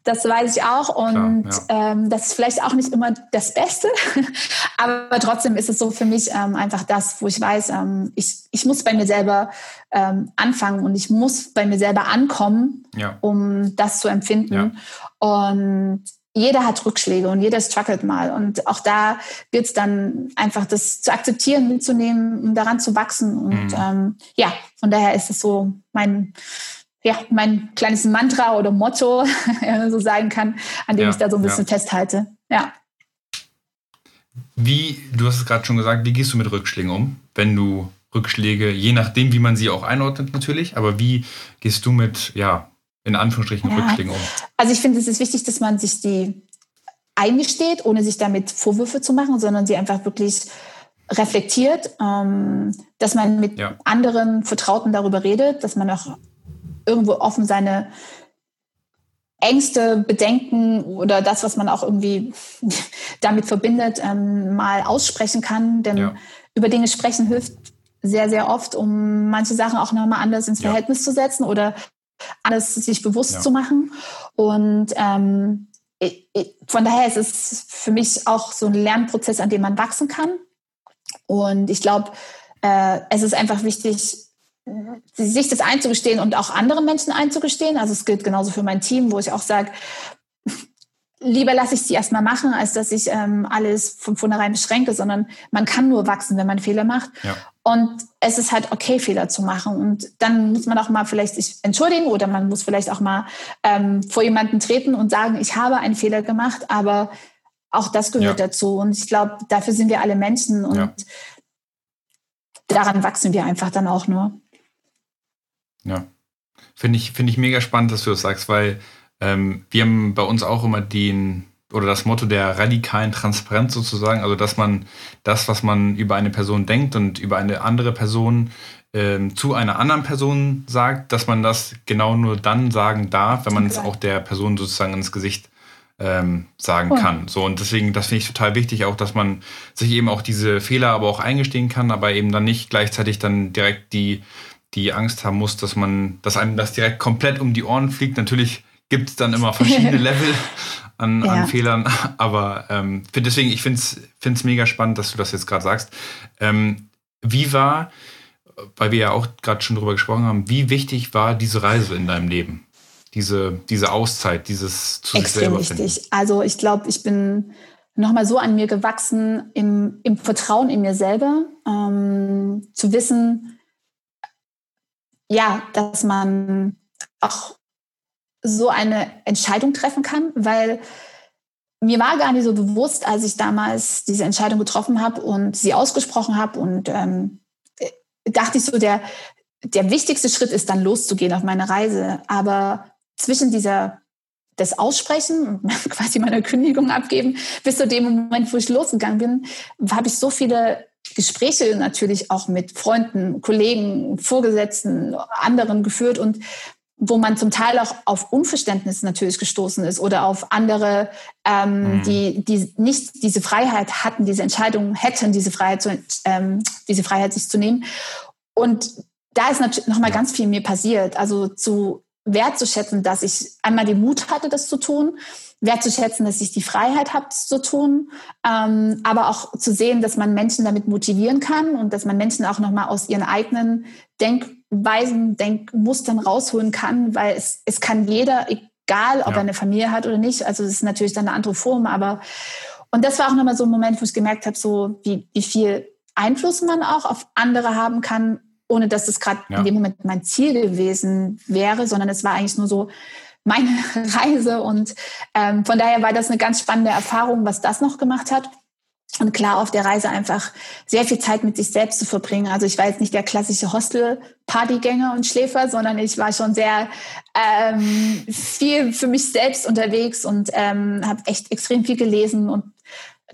Speaker 3: Das weiß ich auch. Und Klar, ja. ähm, das ist vielleicht auch nicht immer das Beste. *laughs* Aber trotzdem ist es so für mich ähm, einfach das, wo ich weiß, ähm, ich, ich muss bei mir selber ähm, anfangen und ich muss bei mir selber ankommen, ja. um das zu empfinden. Ja. Und jeder hat Rückschläge und jeder struggelt mal. Und auch da gilt es dann einfach, das zu akzeptieren, mitzunehmen und daran zu wachsen. Und mhm. ähm, ja, von daher ist es so mein, ja, mein kleines Mantra oder Motto, *laughs* wenn man so sagen kann, an dem ja, ich da so ein bisschen ja. festhalte. Ja.
Speaker 2: Wie, du hast es gerade schon gesagt, wie gehst du mit Rückschlägen um, wenn du Rückschläge, je nachdem, wie man sie auch einordnet natürlich, aber wie gehst du mit, ja, in Anführungsstrichen ja. Rückschlägen um?
Speaker 3: Also ich finde, es ist wichtig, dass man sich die eingesteht, ohne sich damit Vorwürfe zu machen, sondern sie einfach wirklich reflektiert, ähm, dass man mit ja. anderen Vertrauten darüber redet, dass man auch irgendwo offen seine Ängste, Bedenken oder das, was man auch irgendwie *laughs* damit verbindet, ähm, mal aussprechen kann. Denn ja. über Dinge sprechen hilft sehr, sehr oft, um manche Sachen auch nochmal anders ins Verhältnis ja. zu setzen oder alles sich bewusst ja. zu machen. Und ähm, ich, ich, von daher ist es für mich auch so ein Lernprozess, an dem man wachsen kann. Und ich glaube, äh, es ist einfach wichtig, sich das einzugestehen und auch anderen Menschen einzugestehen. Also es gilt genauso für mein Team, wo ich auch sage, lieber lasse ich sie erstmal machen, als dass ich ähm, alles von vornherein beschränke, sondern man kann nur wachsen, wenn man Fehler macht. Ja. Und es ist halt okay, Fehler zu machen. Und dann muss man auch mal vielleicht sich entschuldigen oder man muss vielleicht auch mal ähm, vor jemanden treten und sagen, ich habe einen Fehler gemacht, aber auch das gehört ja. dazu. Und ich glaube, dafür sind wir alle Menschen und ja. daran wachsen wir einfach dann auch nur.
Speaker 2: Ja. Finde ich, finde ich mega spannend, dass du das sagst, weil ähm, wir haben bei uns auch immer den oder das Motto der radikalen Transparenz sozusagen, also dass man das, was man über eine Person denkt und über eine andere Person ähm, zu einer anderen Person sagt, dass man das genau nur dann sagen darf, wenn man es auch der Person sozusagen ins Gesicht ähm, sagen cool. kann. So und deswegen, das finde ich total wichtig, auch, dass man sich eben auch diese Fehler aber auch eingestehen kann, aber eben dann nicht gleichzeitig dann direkt die die Angst haben muss, dass man, dass einem das direkt komplett um die Ohren fliegt. Natürlich gibt es dann immer verschiedene *laughs* Level an, ja. an Fehlern, *laughs* aber ähm, deswegen, ich finde es mega spannend, dass du das jetzt gerade sagst. Ähm, wie war, weil wir ja auch gerade schon drüber gesprochen haben, wie wichtig war diese Reise in deinem Leben? Diese, diese Auszeit, dieses
Speaker 3: zu Extrem sich selber wichtig. Also ich glaube, ich bin nochmal so an mir gewachsen im, im Vertrauen in mir selber, ähm, zu wissen, ja, dass man auch so eine Entscheidung treffen kann, weil mir war gar nicht so bewusst, als ich damals diese Entscheidung getroffen habe und sie ausgesprochen habe und ähm, dachte ich so, der, der wichtigste Schritt ist dann loszugehen auf meine Reise. Aber zwischen dieser das Aussprechen und *laughs* quasi meine Kündigung abgeben, bis zu dem Moment, wo ich losgegangen bin, habe ich so viele Gespräche natürlich auch mit Freunden, Kollegen, Vorgesetzten, anderen geführt und wo man zum Teil auch auf Unverständnis natürlich gestoßen ist oder auf andere, ähm, mhm. die, die nicht diese Freiheit hatten, diese Entscheidung hätten, diese Freiheit, zu, ähm, diese Freiheit sich zu nehmen. Und da ist natürlich noch mal ganz viel mir passiert. Also zu wertzuschätzen, dass ich einmal den Mut hatte, das zu tun, wertzuschätzen, dass ich die Freiheit habe, das zu tun, ähm, aber auch zu sehen, dass man Menschen damit motivieren kann und dass man Menschen auch noch mal aus ihren eigenen Denkweisen, Denkmustern rausholen kann, weil es, es kann jeder, egal ob ja. er eine Familie hat oder nicht, also es ist natürlich dann eine andere Form, aber und das war auch nochmal so ein Moment, wo ich gemerkt habe, so wie, wie viel Einfluss man auch auf andere haben kann, ohne dass das gerade ja. in dem Moment mein Ziel gewesen wäre, sondern es war eigentlich nur so meine *laughs* Reise. Und ähm, von daher war das eine ganz spannende Erfahrung, was das noch gemacht hat. Und klar, auf der Reise einfach sehr viel Zeit mit sich selbst zu verbringen. Also ich war jetzt nicht der klassische Hostel-Partygänger und Schläfer, sondern ich war schon sehr ähm, viel für mich selbst unterwegs und ähm, habe echt extrem viel gelesen. Und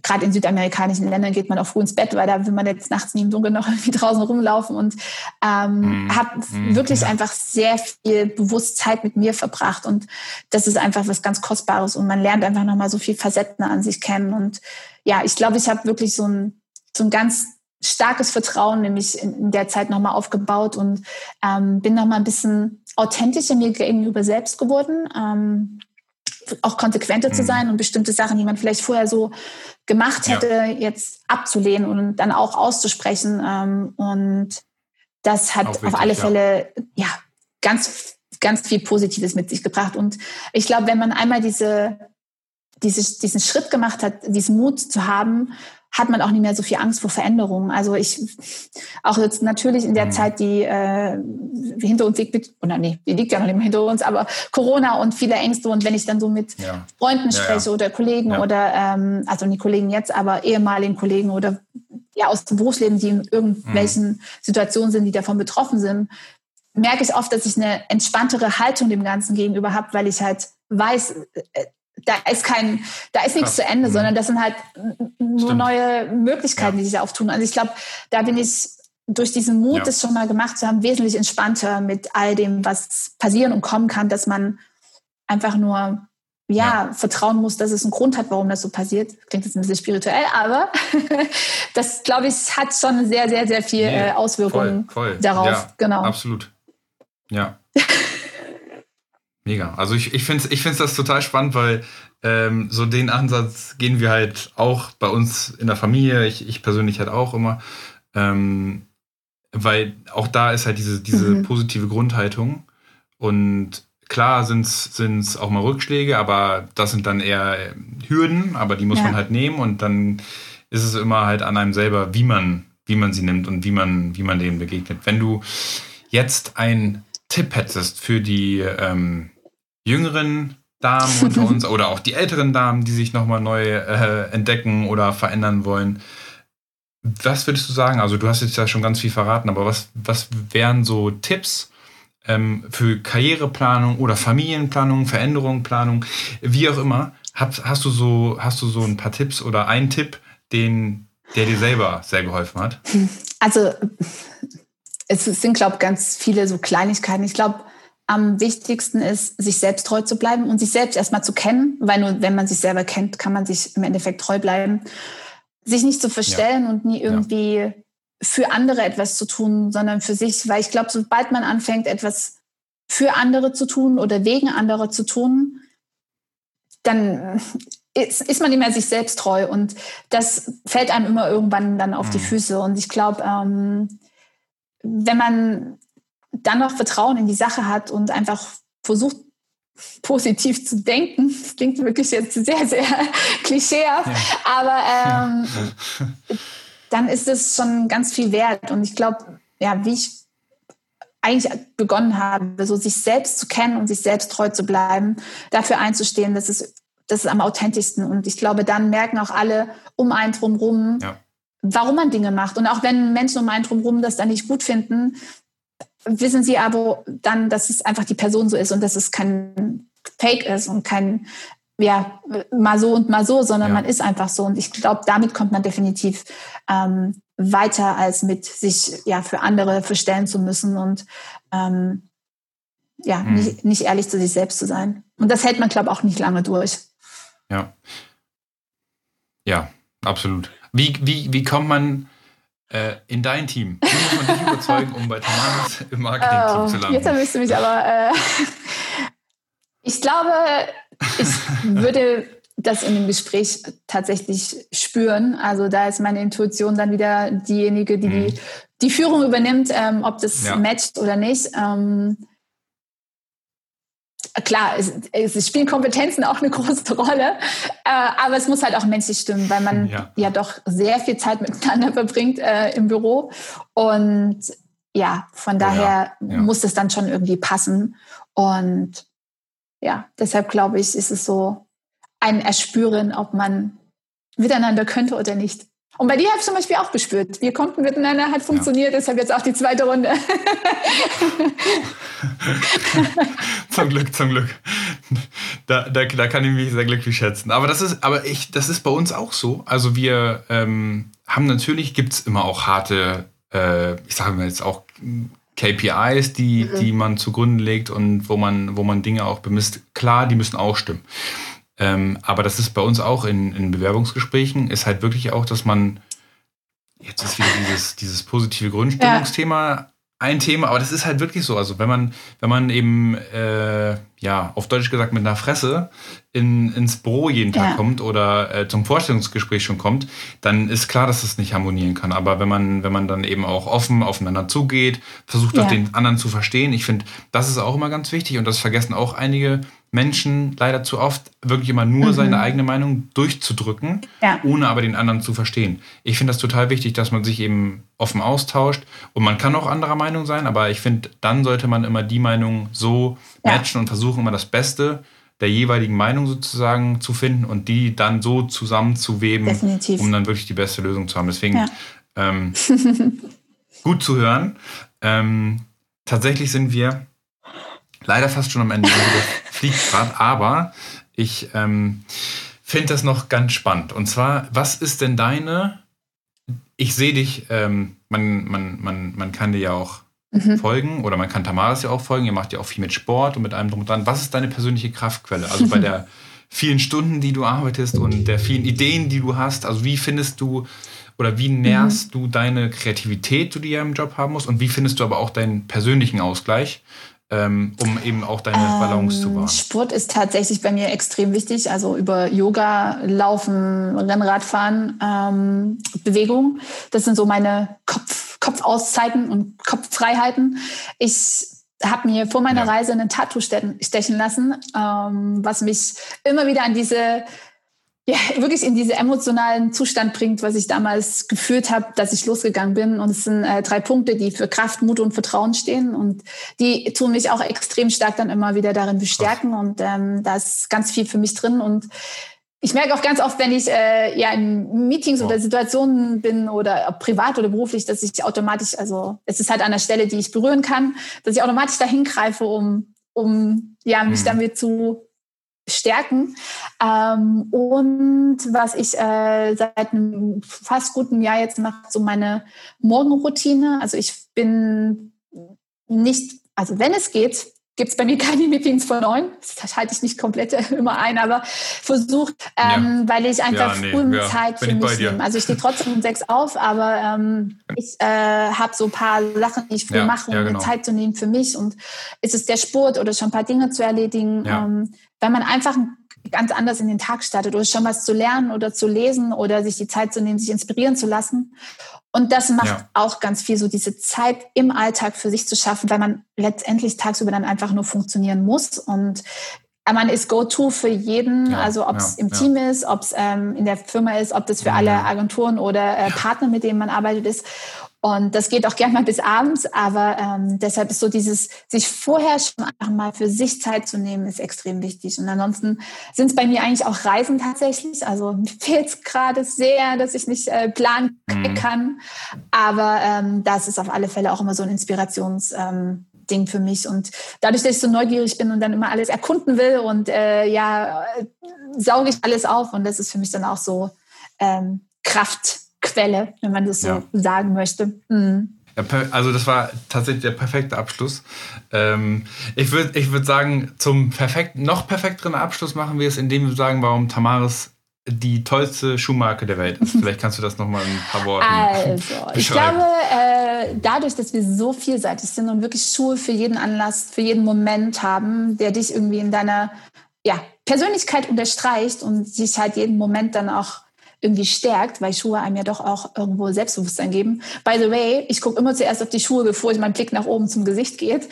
Speaker 3: gerade in südamerikanischen Ländern geht man auch früh ins Bett, weil da will man jetzt nachts nie im Dunkeln noch *laughs* irgendwie draußen rumlaufen. Und ähm, mm, habe mm, wirklich einfach sehr viel Bewusstheit mit mir verbracht. Und das ist einfach was ganz Kostbares. Und man lernt einfach nochmal so viel Facetten an sich kennen. Und ja, ich glaube, ich habe wirklich so ein, so ein ganz starkes Vertrauen nämlich in, in der Zeit nochmal aufgebaut und ähm, bin nochmal ein bisschen authentischer mir gegenüber selbst geworden. Ähm, auch konsequenter zu mhm. sein und bestimmte Sachen, die man vielleicht vorher so gemacht hätte, ja. jetzt abzulehnen und dann auch auszusprechen. Ähm, und das hat wirklich, auf alle Fälle ja. ja ganz ganz viel Positives mit sich gebracht. Und ich glaube, wenn man einmal diese diese, diesen Schritt gemacht hat, diesen Mut zu haben, hat man auch nicht mehr so viel Angst vor Veränderungen. Also ich, auch jetzt natürlich in der mhm. Zeit, die äh, hinter uns liegt, oder nee, die liegt ja noch nicht mehr hinter uns, aber Corona und viele Ängste und wenn ich dann so mit ja. Freunden spreche ja, ja. oder Kollegen oder, ähm, also nicht Kollegen jetzt, aber ehemaligen Kollegen oder ja aus dem Berufsleben, die in irgendwelchen mhm. Situationen sind, die davon betroffen sind, merke ich oft, dass ich eine entspanntere Haltung dem Ganzen gegenüber habe, weil ich halt weiß, äh, da ist kein, da ist nichts Krass. zu Ende, mhm. sondern das sind halt nur Stimmt. neue Möglichkeiten, ja. die sich auftun. Also ich glaube, da bin ich durch diesen Mut, ja. das schon mal gemacht zu haben, wesentlich entspannter mit all dem, was passieren und kommen kann, dass man einfach nur ja, ja, vertrauen muss, dass es einen Grund hat, warum das so passiert. Klingt jetzt ein bisschen spirituell, aber *laughs* das, glaube ich, hat schon sehr, sehr, sehr viel nee, Auswirkungen voll, voll. darauf. Ja,
Speaker 2: genau. Absolut. Ja. *laughs* Mega. Also ich, ich finde ich find's das total spannend, weil ähm, so den Ansatz gehen wir halt auch bei uns in der Familie, ich, ich persönlich halt auch immer, ähm, weil auch da ist halt diese, diese mhm. positive Grundhaltung und klar sind es auch mal Rückschläge, aber das sind dann eher Hürden, aber die muss ja. man halt nehmen und dann ist es immer halt an einem selber, wie man, wie man sie nimmt und wie man, wie man denen begegnet. Wenn du jetzt einen Tipp hättest für die ähm, jüngeren Damen unter *laughs* uns oder auch die älteren Damen, die sich nochmal neu äh, entdecken oder verändern wollen. Was würdest du sagen? Also du hast jetzt ja schon ganz viel verraten, aber was, was wären so Tipps ähm, für Karriereplanung oder Familienplanung, Veränderungsplanung, wie auch immer? Hast, hast, du so, hast du so ein paar Tipps oder einen Tipp, den, der dir selber sehr geholfen hat?
Speaker 3: Also es sind, glaube ich, ganz viele so Kleinigkeiten. Ich glaube, am wichtigsten ist, sich selbst treu zu bleiben und sich selbst erstmal zu kennen, weil nur wenn man sich selber kennt, kann man sich im Endeffekt treu bleiben. Sich nicht zu verstellen ja. und nie irgendwie ja. für andere etwas zu tun, sondern für sich, weil ich glaube, sobald man anfängt, etwas für andere zu tun oder wegen anderer zu tun, dann ist, ist man mehr sich selbst treu und das fällt einem immer irgendwann dann auf mhm. die Füße. Und ich glaube, ähm, wenn man dann noch Vertrauen in die Sache hat und einfach versucht, positiv zu denken. Das klingt wirklich jetzt sehr, sehr *laughs* klischeehaft, ja. aber ähm, dann ist es schon ganz viel wert. Und ich glaube, ja, wie ich eigentlich begonnen habe, so sich selbst zu kennen und sich selbst treu zu bleiben, dafür einzustehen, das ist, das ist am authentischsten. Und ich glaube, dann merken auch alle um einen drumherum, ja. warum man Dinge macht. Und auch wenn Menschen um einen drumherum das dann nicht gut finden, wissen sie aber dann, dass es einfach die Person so ist und dass es kein Fake ist und kein, ja, mal so und mal so, sondern ja. man ist einfach so. Und ich glaube, damit kommt man definitiv ähm, weiter, als mit sich ja für andere verstellen zu müssen und ähm, ja, mhm. nicht, nicht ehrlich zu sich selbst zu sein. Und das hält man, glaube ich, auch nicht lange durch.
Speaker 2: Ja. Ja, absolut. Wie, wie, wie kommt man äh, in dein Team. Wie muss man dich überzeugen, um bei Tamaris im Marketing-Team oh, zu landen?
Speaker 3: Jetzt erwischst du mich aber. Äh, *laughs* ich glaube, ich würde das in dem Gespräch tatsächlich spüren. Also da ist meine Intuition dann wieder diejenige, die mhm. die, die Führung übernimmt, ähm, ob das ja. matcht oder nicht. Ähm, klar, es, es, spielen Kompetenzen auch eine große Rolle, äh, aber es muss halt auch menschlich stimmen, weil man ja, ja doch sehr viel Zeit miteinander verbringt äh, im Büro und ja, von daher ja, ja. muss es dann schon irgendwie passen und ja, deshalb glaube ich, ist es so ein Erspüren, ob man miteinander könnte oder nicht. Und bei dir habe ich zum Beispiel auch gespürt. Wir konnten miteinander, hat funktioniert, ja. deshalb jetzt auch die zweite Runde. *laughs*
Speaker 2: zum Glück, zum Glück. Da, da, da kann ich mich sehr glücklich schätzen. Aber das ist, aber ich, das ist bei uns auch so. Also wir ähm, haben natürlich, gibt es immer auch harte, äh, ich sage mal jetzt auch KPIs, die, mhm. die man zugrunde legt und wo man, wo man Dinge auch bemisst. Klar, die müssen auch stimmen. Ähm, aber das ist bei uns auch in, in Bewerbungsgesprächen, ist halt wirklich auch, dass man, jetzt ist wieder dieses, dieses positive Grundstimmungsthema ja. ein Thema, aber das ist halt wirklich so. Also wenn man, wenn man eben, äh, ja, auf Deutsch gesagt mit einer Fresse in, ins Büro jeden Tag ja. kommt oder äh, zum Vorstellungsgespräch schon kommt, dann ist klar, dass das nicht harmonieren kann. Aber wenn man, wenn man dann eben auch offen aufeinander zugeht, versucht ja. auch den anderen zu verstehen, ich finde, das ist auch immer ganz wichtig und das vergessen auch einige Menschen leider zu oft wirklich immer nur mhm. seine eigene Meinung durchzudrücken, ja. ohne aber den anderen zu verstehen. Ich finde das total wichtig, dass man sich eben offen austauscht und man kann auch anderer Meinung sein, aber ich finde, dann sollte man immer die Meinung so ja. matchen und versuchen, immer das Beste der jeweiligen Meinung sozusagen zu finden und die dann so zusammenzuweben, Definitiv. um dann wirklich die beste Lösung zu haben. Deswegen ja. ähm, *laughs* gut zu hören. Ähm, tatsächlich sind wir leider fast schon am Ende. *laughs* fliegt gerade, aber ich ähm, finde das noch ganz spannend. Und zwar, was ist denn deine? Ich sehe dich, ähm, man, man, man, man kann dir ja auch mhm. folgen oder man kann Tamaras ja auch folgen. Ihr macht ja auch viel mit Sport und mit allem drum und dran. Was ist deine persönliche Kraftquelle? Also bei *laughs* der vielen Stunden, die du arbeitest und der vielen Ideen, die du hast. Also wie findest du oder wie nährst mhm. du deine Kreativität, die du ja im Job haben musst? Und wie findest du aber auch deinen persönlichen Ausgleich? Ähm, um eben auch deine ähm, Balance zu wahren?
Speaker 3: Sport ist tatsächlich bei mir extrem wichtig. Also über Yoga, Laufen, Rennradfahren, ähm, Bewegung. Das sind so meine Kopf, Kopfauszeiten und Kopffreiheiten. Ich habe mir vor meiner ja. Reise ein Tattoo stechen lassen, ähm, was mich immer wieder an diese ja, wirklich in diesen emotionalen Zustand bringt, was ich damals gefühlt habe, dass ich losgegangen bin. Und es sind äh, drei Punkte, die für Kraft, Mut und Vertrauen stehen. Und die tun mich auch extrem stark dann immer wieder darin bestärken. Und ähm, da ist ganz viel für mich drin. Und ich merke auch ganz oft, wenn ich äh, ja in Meetings oder Situationen bin oder privat oder beruflich, dass ich automatisch, also es ist halt an der Stelle, die ich berühren kann, dass ich automatisch dahin greife, um, um ja, mich mhm. damit zu stärken. Ähm, und was ich äh, seit einem fast guten Jahr jetzt mache, so meine Morgenroutine. Also ich bin nicht, also wenn es geht, gibt es bei mir *laughs* keine Meetings vor neun. Das halte ich nicht komplett *laughs* immer ein, aber versucht, ähm, ja. weil ich einfach ja, nee, früh ja, Zeit für mich nehme. Also ich stehe trotzdem um sechs auf, aber ähm, ich äh, habe so ein paar Sachen, die ich früh mache, um genau. Zeit zu nehmen für mich. Und ist es der Sport oder schon ein paar Dinge zu erledigen, ähm, weil man einfach ganz anders in den Tag startet oder schon was zu lernen oder zu lesen oder sich die Zeit zu nehmen, sich inspirieren zu lassen. Und das macht ja. auch ganz viel, so diese Zeit im Alltag für sich zu schaffen, weil man letztendlich tagsüber dann einfach nur funktionieren muss. Und man ist Go-To für jeden, ja, also ob es ja, im Team ist, ob es ähm, in der Firma ist, ob das für alle Agenturen oder äh, Partner, mit denen man arbeitet, ist. Und das geht auch gern mal bis abends, aber ähm, deshalb ist so dieses, sich vorher schon einfach mal für sich Zeit zu nehmen, ist extrem wichtig. Und ansonsten sind es bei mir eigentlich auch Reisen tatsächlich. Also mir *laughs* fehlt es gerade sehr, dass ich nicht äh, planen mhm. kann. Aber ähm, das ist auf alle Fälle auch immer so ein Inspirations. Ähm, Ding für mich. Und dadurch, dass ich so neugierig bin und dann immer alles erkunden will und äh, ja, äh, sauge ich alles auf. Und das ist für mich dann auch so ähm, Kraft Quelle, wenn man das so ja. sagen möchte. Mhm.
Speaker 2: Also das war tatsächlich der perfekte Abschluss. Ähm, ich würde ich würd sagen, zum perfekt, noch perfekteren Abschluss machen wir es, indem wir sagen, warum Tamaris die tollste Schuhmarke der Welt ist. *laughs* Vielleicht kannst du das nochmal in ein paar Worten
Speaker 3: Also, ich glaube, äh, dadurch, dass wir so vielseitig sind und wirklich Schuhe für jeden Anlass, für jeden Moment haben, der dich irgendwie in deiner ja, Persönlichkeit unterstreicht und dich halt jeden Moment dann auch irgendwie stärkt, weil Schuhe einem ja doch auch irgendwo Selbstbewusstsein geben. By the way, ich gucke immer zuerst auf die Schuhe, bevor ich mein Blick nach oben zum Gesicht geht.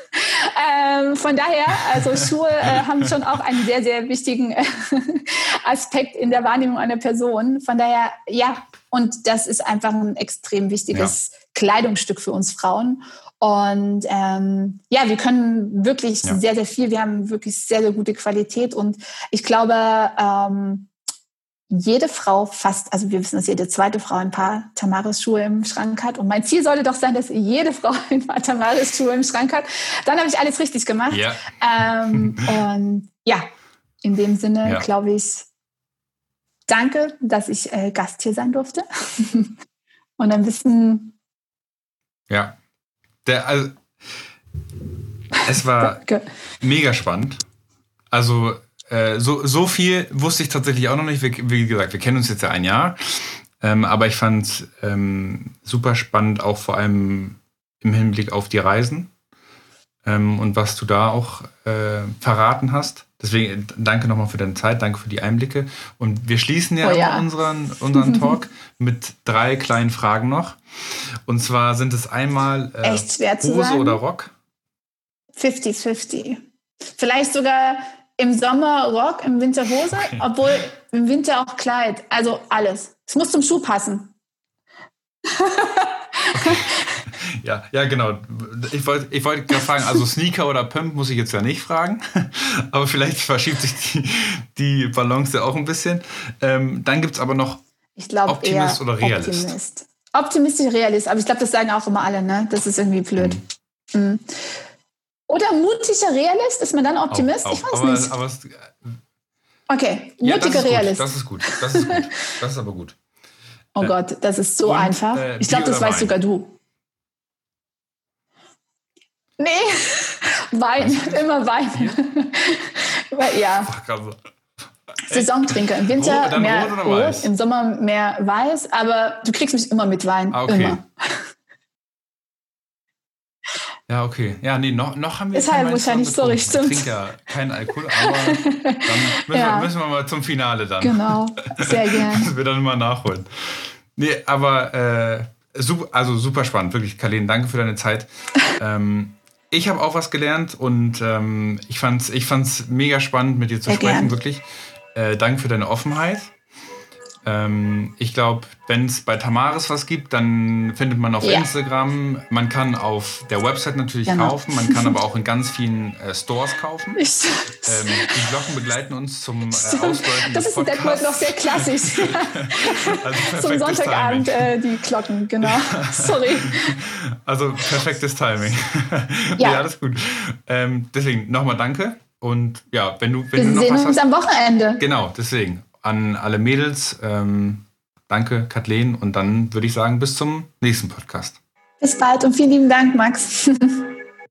Speaker 3: *laughs* ähm, von daher, also Schuhe äh, haben schon auch einen sehr, sehr wichtigen äh, *laughs* Aspekt in der Wahrnehmung einer Person. Von daher, ja, und das ist einfach ein extrem wichtiges ja. Kleidungsstück für uns Frauen. Und ähm, ja, wir können wirklich ja. sehr, sehr viel. Wir haben wirklich sehr, sehr gute Qualität. Und ich glaube, ähm, jede Frau fast, also wir wissen, dass jede zweite Frau ein paar Tamaris-Schuhe im Schrank hat. Und mein Ziel sollte doch sein, dass jede Frau *laughs* ein paar Tamaris-Schuhe im Schrank hat. Dann habe ich alles richtig gemacht. Ja. Ähm, *laughs* und ja, in dem Sinne ja. glaube ich, danke, dass ich äh, Gast hier sein durfte. *laughs* und ein bisschen.
Speaker 2: Ja. Der, also, es war mega spannend. Also äh, so, so viel wusste ich tatsächlich auch noch nicht. Wie, wie gesagt, wir kennen uns jetzt ja ein Jahr. Ähm, aber ich fand es ähm, super spannend, auch vor allem im Hinblick auf die Reisen ähm, und was du da auch äh, verraten hast. Deswegen danke nochmal für deine Zeit, danke für die Einblicke. Und wir schließen ja, oh ja. unseren, unseren *laughs* Talk mit drei kleinen Fragen noch. Und zwar sind es einmal
Speaker 3: äh,
Speaker 2: Hose oder Rock?
Speaker 3: 50-50. Vielleicht sogar im Sommer Rock, im Winter Hose, obwohl im Winter auch Kleid. Also alles. Es muss zum Schuh passen.
Speaker 2: Okay. *laughs* Ja, ja, genau. Ich wollte ich wollt gerade fragen, also Sneaker oder Pimp muss ich jetzt ja nicht fragen, *laughs* aber vielleicht verschiebt sich die, die Balance auch ein bisschen. Ähm, dann gibt es aber noch
Speaker 3: ich glaub,
Speaker 2: Optimist oder Realist.
Speaker 3: Optimist. Optimistisch Realist, aber ich glaube, das sagen auch immer alle, ne? Das ist irgendwie blöd. Mhm. Mhm. Oder mutiger Realist, ist man dann Optimist? Auch, auch. Ich weiß aber, nicht. Aber es, okay, mutiger
Speaker 2: ja,
Speaker 3: Realist.
Speaker 2: Das ist gut, das ist gut. *laughs* Das ist aber gut.
Speaker 3: Oh äh, Gott, das ist so Und, einfach. Äh, ich glaube, das weißt sogar du. Nee, *laughs* Wein, immer Wein. *laughs* ja. Saisontrinker. Im Winter rot, mehr rot, rot im Sommer mehr weiß, aber du kriegst mich immer mit Wein. Ah, okay. Immer.
Speaker 2: Ja, okay. Ja, nee, noch, noch haben wir
Speaker 3: Ist halt wahrscheinlich so richtig.
Speaker 2: Ich trinke ja keinen Alkohol, aber dann müssen, ja. wir, müssen wir mal zum Finale dann.
Speaker 3: Genau, sehr *laughs* gerne.
Speaker 2: Dass wir dann mal nachholen. Nee, aber äh, super, also super spannend, wirklich, Karlen, danke für deine Zeit. *laughs* ähm, ich habe auch was gelernt und ähm, ich fand es ich fand's mega spannend, mit dir zu Sehr sprechen, gern. wirklich. Äh, danke für deine Offenheit. Ähm, ich glaube, wenn es bei Tamaris was gibt, dann findet man auf ja. Instagram. Man kann auf der Website natürlich genau. kaufen, man kann aber auch in ganz vielen äh, Stores kaufen. Ähm, die Glocken begleiten uns zum äh, Ausläuten
Speaker 3: Das ist in Detmold noch sehr klassisch. *laughs* also *laughs* zum Sonntagabend äh, die Glocken, genau. *laughs* Sorry.
Speaker 2: Also perfektes Timing. ja. ja, alles gut. Ähm, deswegen nochmal danke. Und ja, wenn du, wenn
Speaker 3: Wir
Speaker 2: du noch
Speaker 3: sehen
Speaker 2: was
Speaker 3: uns
Speaker 2: hast,
Speaker 3: am Wochenende.
Speaker 2: Genau, deswegen an alle Mädels. Ähm, danke, Kathleen. Und dann würde ich sagen, bis zum nächsten Podcast.
Speaker 3: Bis bald und vielen lieben Dank, Max. *laughs*